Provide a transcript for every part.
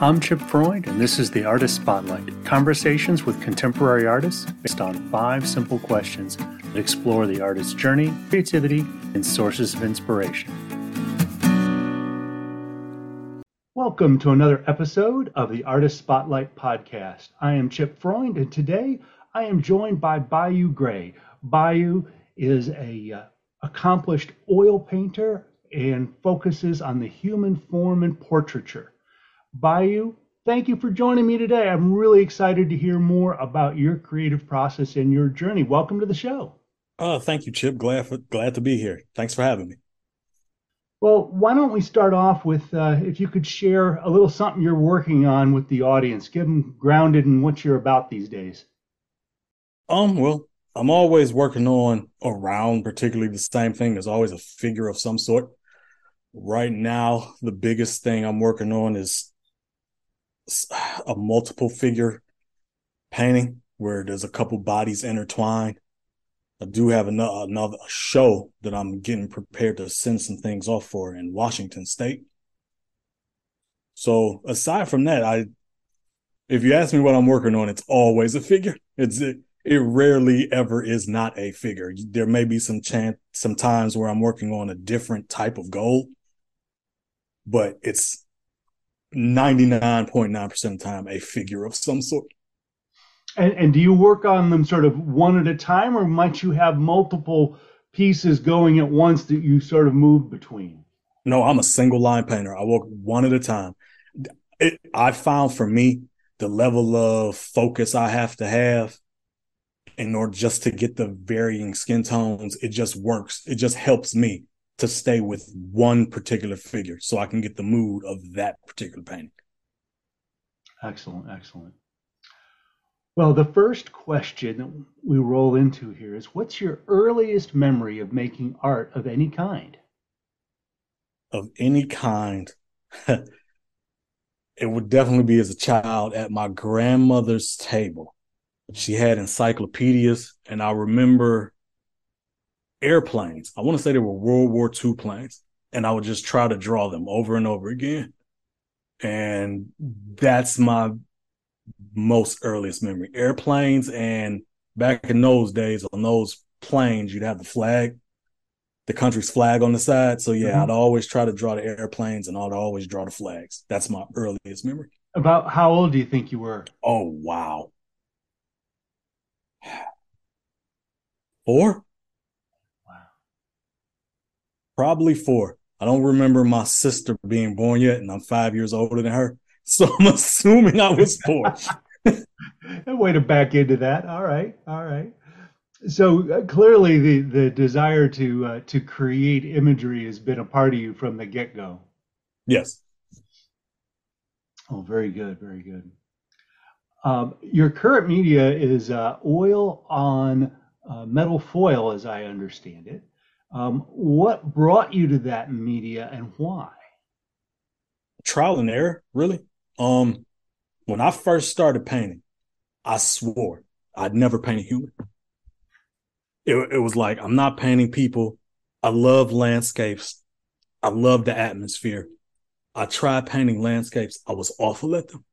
I'm Chip Freund, and this is the Artist Spotlight conversations with contemporary artists based on five simple questions that explore the artist's journey, creativity, and sources of inspiration. Welcome to another episode of the Artist Spotlight podcast. I am Chip Freund, and today I am joined by Bayou Gray. Bayou is a uh, accomplished oil painter and focuses on the human form and portraiture. Bayou, thank you for joining me today. I'm really excited to hear more about your creative process and your journey. Welcome to the show. Oh, thank you, Chip. Glad for, glad to be here. Thanks for having me. Well, why don't we start off with uh, if you could share a little something you're working on with the audience, get them grounded in what you're about these days. Um, well, I'm always working on around particularly the same thing. There's always a figure of some sort. Right now, the biggest thing I'm working on is a multiple figure painting where there's a couple bodies intertwined. I do have another, another show that I'm getting prepared to send some things off for in Washington State. So aside from that, I if you ask me what I'm working on, it's always a figure. It's it, it rarely ever is not a figure. There may be some chance some times where I'm working on a different type of goal, but it's 99.9% of the time a figure of some sort. And, and do you work on them sort of one at a time, or might you have multiple pieces going at once that you sort of move between? No, I'm a single line painter. I work one at a time. It, I found for me the level of focus I have to have in order just to get the varying skin tones. It just works. It just helps me to stay with one particular figure so I can get the mood of that particular painting. Excellent, excellent. Well, the first question that we roll into here is what's your earliest memory of making art of any kind? Of any kind. it would definitely be as a child at my grandmother's table. She had encyclopedias, and I remember airplanes. I want to say they were World War II planes. And I would just try to draw them over and over again. And that's my most earliest memory. Airplanes and back in those days on those planes, you'd have the flag, the country's flag on the side. So yeah, mm-hmm. I'd always try to draw the airplanes and I'd always draw the flags. That's my earliest memory. About how old do you think you were? Oh wow. Four? Probably four. I don't remember my sister being born yet, and I'm five years older than her. So I'm assuming I was four. way to back into that. All right, all right. So uh, clearly, the the desire to uh, to create imagery has been a part of you from the get go. Yes. Oh, very good, very good. Um, your current media is uh, oil on uh, metal foil, as I understand it. Um, what brought you to that media and why? Trial and error, really. Um, when I first started painting, I swore I'd never paint a human. It, it was like I'm not painting people. I love landscapes. I love the atmosphere. I tried painting landscapes. I was awful at them.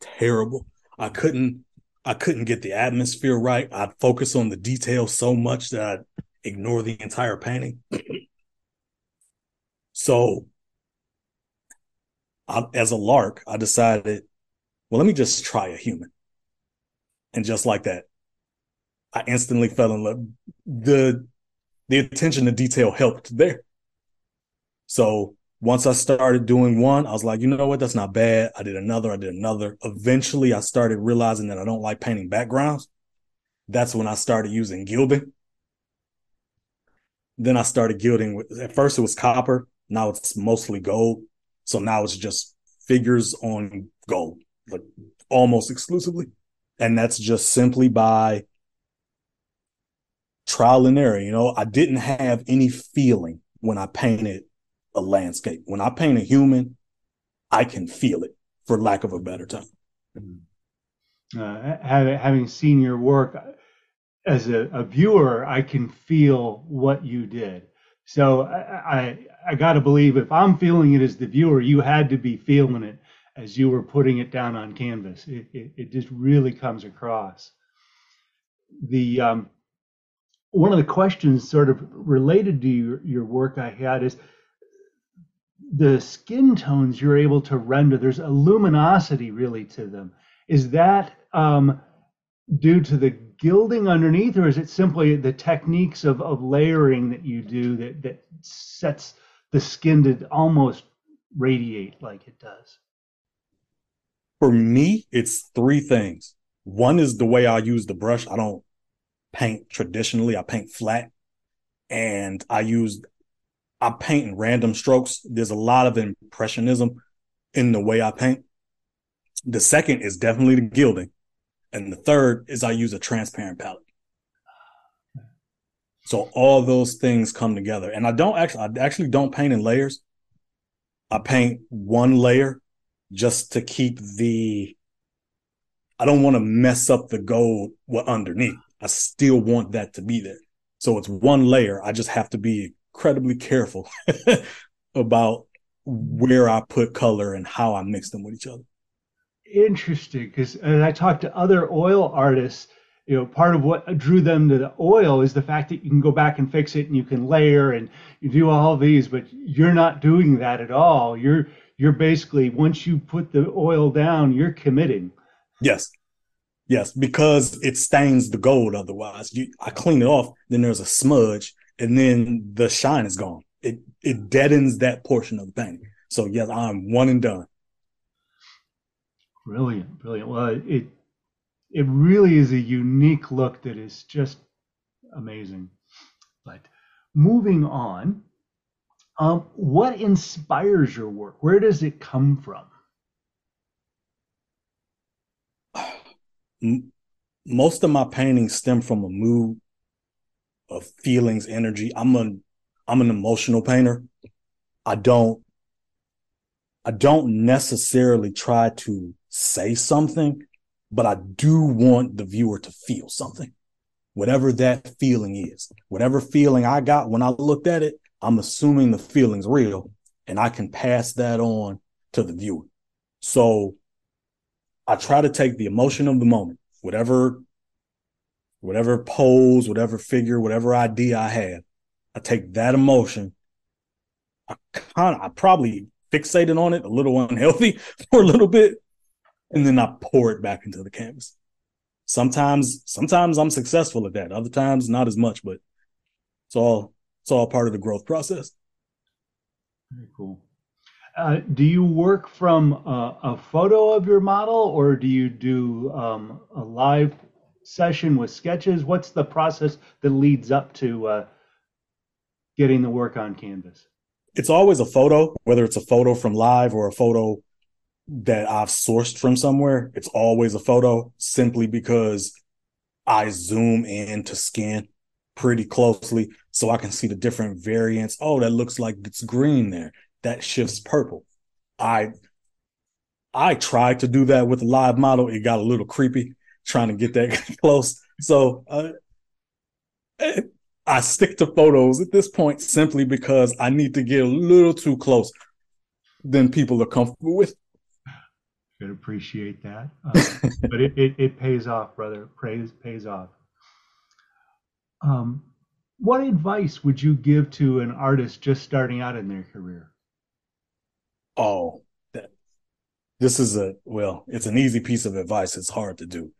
Terrible. I couldn't I couldn't get the atmosphere right. I'd focus on the details so much that I ignore the entire painting. so, I, as a lark, I decided, well, let me just try a human. And just like that, I instantly fell in love. The the attention to detail helped there. So once I started doing one, I was like, you know what? That's not bad. I did another. I did another. Eventually, I started realizing that I don't like painting backgrounds. That's when I started using gilding. Then I started gilding with at first it was copper, now it's mostly gold. So now it's just figures on gold, like almost exclusively. And that's just simply by trial and error. You know, I didn't have any feeling when I painted a landscape. When I paint a human, I can feel it, for lack of a better term. Uh, having seen your work, as a, a, viewer, I can feel what you did. So I, I, I got to believe if I'm feeling it as the viewer, you had to be feeling it as you were putting it down on canvas. It, it, it just really comes across. The um, one of the questions sort of related to your, your work I had is the skin tones you're able to render. There's a luminosity really to them. Is that um, due to the gilding underneath, or is it simply the techniques of, of layering that you do that, that sets the skin to almost radiate like it does? For me, it's three things. One is the way I use the brush. I don't paint traditionally, I paint flat. And I use I paint in random strokes. There's a lot of impressionism in the way I paint. The second is definitely the gilding. And the third is I use a transparent palette. So all those things come together. And I don't actually I actually don't paint in layers. I paint one layer just to keep the I don't want to mess up the gold what underneath. I still want that to be there. So it's one layer. I just have to be incredibly careful about where I put color and how I mix them with each other. Interesting, because as I talk to other oil artists, you know, part of what drew them to the oil is the fact that you can go back and fix it and you can layer and you do all these, but you're not doing that at all. You're you're basically once you put the oil down, you're committing. Yes. Yes, because it stains the gold otherwise. You, I clean it off, then there's a smudge, and then the shine is gone. It it deadens that portion of the painting. So yes, I'm one and done. Brilliant, brilliant. Well, it it really is a unique look that is just amazing. But moving on, um, what inspires your work? Where does it come from? Most of my paintings stem from a mood of feelings, energy. I'm an I'm an emotional painter. I don't I don't necessarily try to say something, but I do want the viewer to feel something. Whatever that feeling is, whatever feeling I got when I looked at it, I'm assuming the feeling's real and I can pass that on to the viewer. So I try to take the emotion of the moment, whatever whatever pose, whatever figure, whatever idea I have, I take that emotion. I kind of, I probably fixated on it a little unhealthy for a little bit, and then I pour it back into the canvas. Sometimes, sometimes I'm successful at that. Other times, not as much, but it's all it's all part of the growth process. Very cool. Uh, do you work from a, a, photo of your model, or do you do um, a live session with sketches? What's the process that leads up to uh, getting the work on canvas? It's always a photo, whether it's a photo from live or a photo that I've sourced from somewhere. It's always a photo simply because I zoom in to scan pretty closely so I can see the different variants. Oh, that looks like it's green there. That shifts purple. I I tried to do that with a live model. It got a little creepy trying to get that close. So uh, I stick to photos at this point simply because I need to get a little too close than people are comfortable with. Could appreciate that, uh, but it, it, it pays off, brother. Praise pays off. Um, what advice would you give to an artist just starting out in their career? Oh, that, this is a well, it's an easy piece of advice. It's hard to do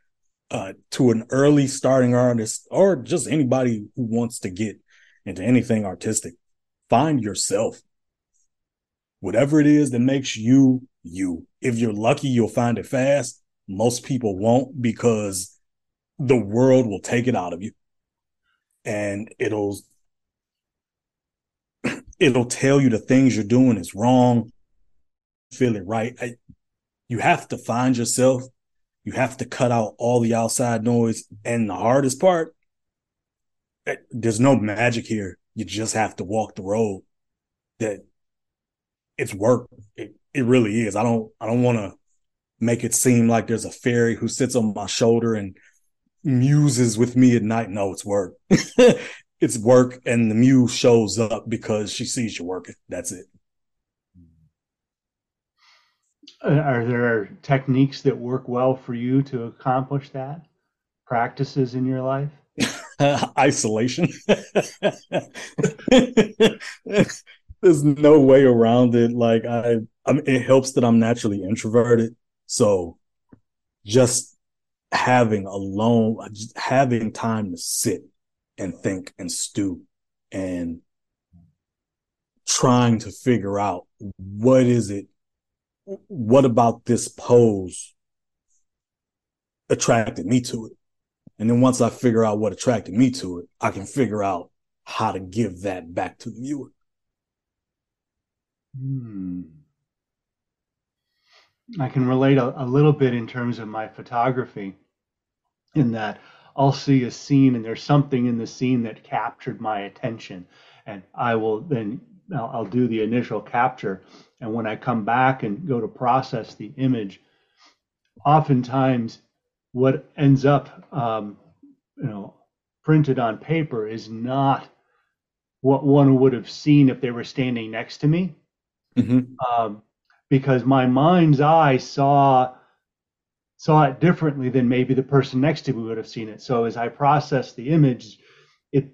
uh, to an early starting artist or just anybody who wants to get into anything artistic, find yourself. Whatever it is that makes you you. If you're lucky, you'll find it fast. Most people won't because the world will take it out of you and it'll it'll tell you the things you're doing is wrong feel it right I, you have to find yourself you have to cut out all the outside noise. And the hardest part, eh, there's no magic here. You just have to walk the road that it's work. It, it really is. I don't, I don't want to make it seem like there's a fairy who sits on my shoulder and muses with me at night. No, it's work. it's work. And the muse shows up because she sees you working. That's it. Uh, are there techniques that work well for you to accomplish that? Practices in your life? Isolation. There's no way around it. Like I, I mean, it helps that I'm naturally introverted. So just having alone, just having time to sit and think and stew and trying to figure out what is it what about this pose attracted me to it and then once i figure out what attracted me to it i can figure out how to give that back to the viewer hmm. i can relate a, a little bit in terms of my photography in that I'll see a scene and there's something in the scene that captured my attention. And I will then I'll, I'll, do the initial capture. And when I come back and go to process the image oftentimes what ends up um, you know printed on paper is not what one would have seen if they were standing next to me mm-hmm. um, because my mind's eye saw saw it differently than maybe the person next to me would have seen it. So as I process the image, it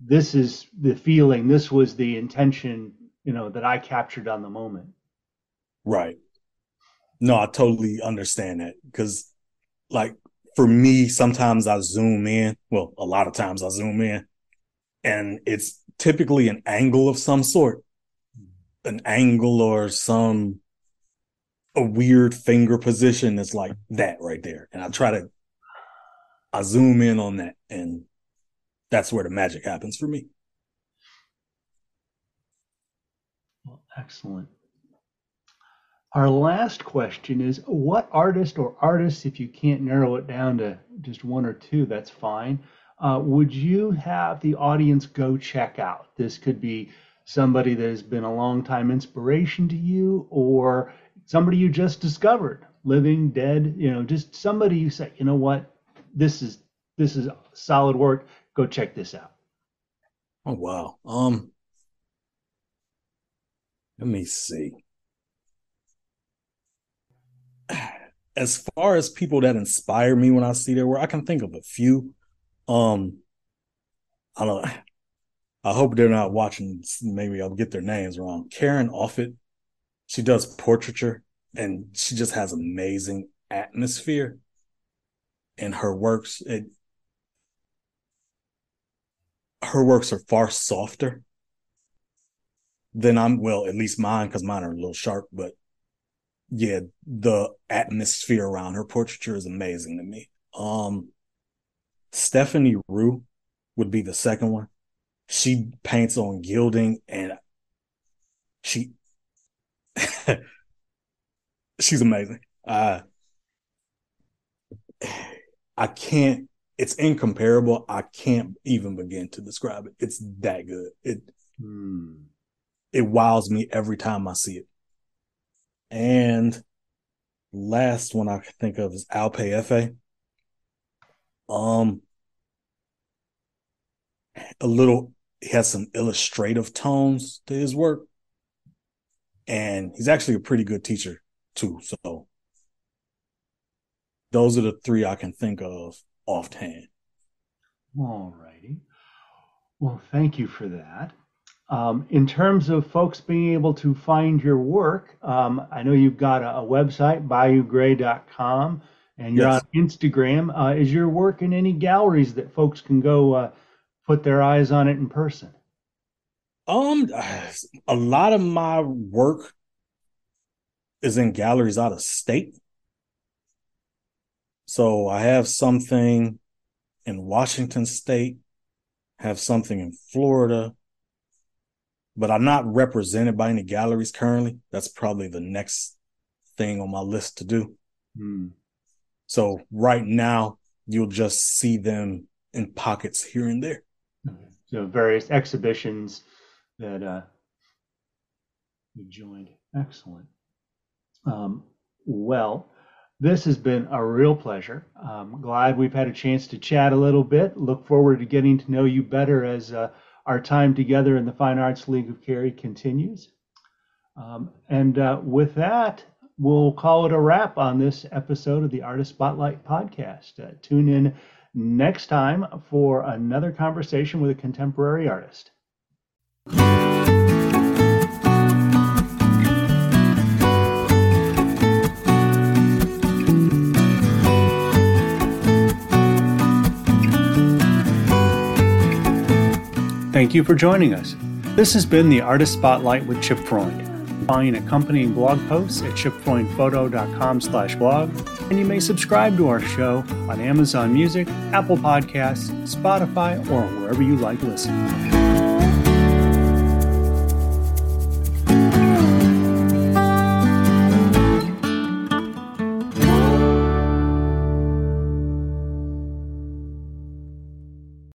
this is the feeling, this was the intention, you know, that I captured on the moment. Right. No, I totally understand that because like for me, sometimes I zoom in. Well, a lot of times I zoom in and it's typically an angle of some sort, an angle or some a weird finger position that's like that right there. And I try to I zoom in on that and that's where the magic happens for me. Well, excellent. Our last question is what artist or artists, if you can't narrow it down to just one or two, that's fine. Uh, would you have the audience go check out? This could be somebody that has been a long time inspiration to you, or somebody you just discovered, living, dead, you know, just somebody you say, you know what, this is this is solid work. Go check this out. Oh wow. Um let me see. As far as people that inspire me when I see their work, I can think of a few. Um I don't know. I hope they're not watching. Maybe I'll get their names wrong. Karen Offutt she does portraiture and she just has amazing atmosphere in her works. It her works are far softer than I'm well, at least mine, because mine are a little sharp, but yeah, the atmosphere around her portraiture is amazing to me. Um Stephanie Rew would be the second one. She paints on gilding and she she's amazing. Uh, I can't. It's incomparable. I can't even begin to describe it. It's that good. It hmm. it wows me every time I see it. And last one I can think of is Alpay Efe. Um, a little. He has some illustrative tones to his work and he's actually a pretty good teacher too. So those are the three I can think of offhand. All righty. Well, thank you for that. Um, in terms of folks being able to find your work, um, I know you've got a, a website, bayougray.com, and you're yes. on Instagram. Uh, is your work in any galleries that folks can go uh, put their eyes on it in person? Um, a lot of my work is in galleries out of state. So I have something in Washington State, have something in Florida, but I'm not represented by any galleries currently. That's probably the next thing on my list to do. Hmm. So right now, you'll just see them in pockets here and there. So various exhibitions that uh, you joined. Excellent. Um, well, this has been a real pleasure. I'm glad we've had a chance to chat a little bit. Look forward to getting to know you better as uh, our time together in the Fine Arts League of Cary continues. Um, and uh, with that, we'll call it a wrap on this episode of the Artist Spotlight podcast. Uh, tune in next time for another conversation with a contemporary artist. Thank you for joining us. This has been the Artist Spotlight with Chip Freund. Find accompanying blog posts at chipfreundphoto.com slash blog, and you may subscribe to our show on Amazon Music, Apple Podcasts, Spotify, or wherever you like listening.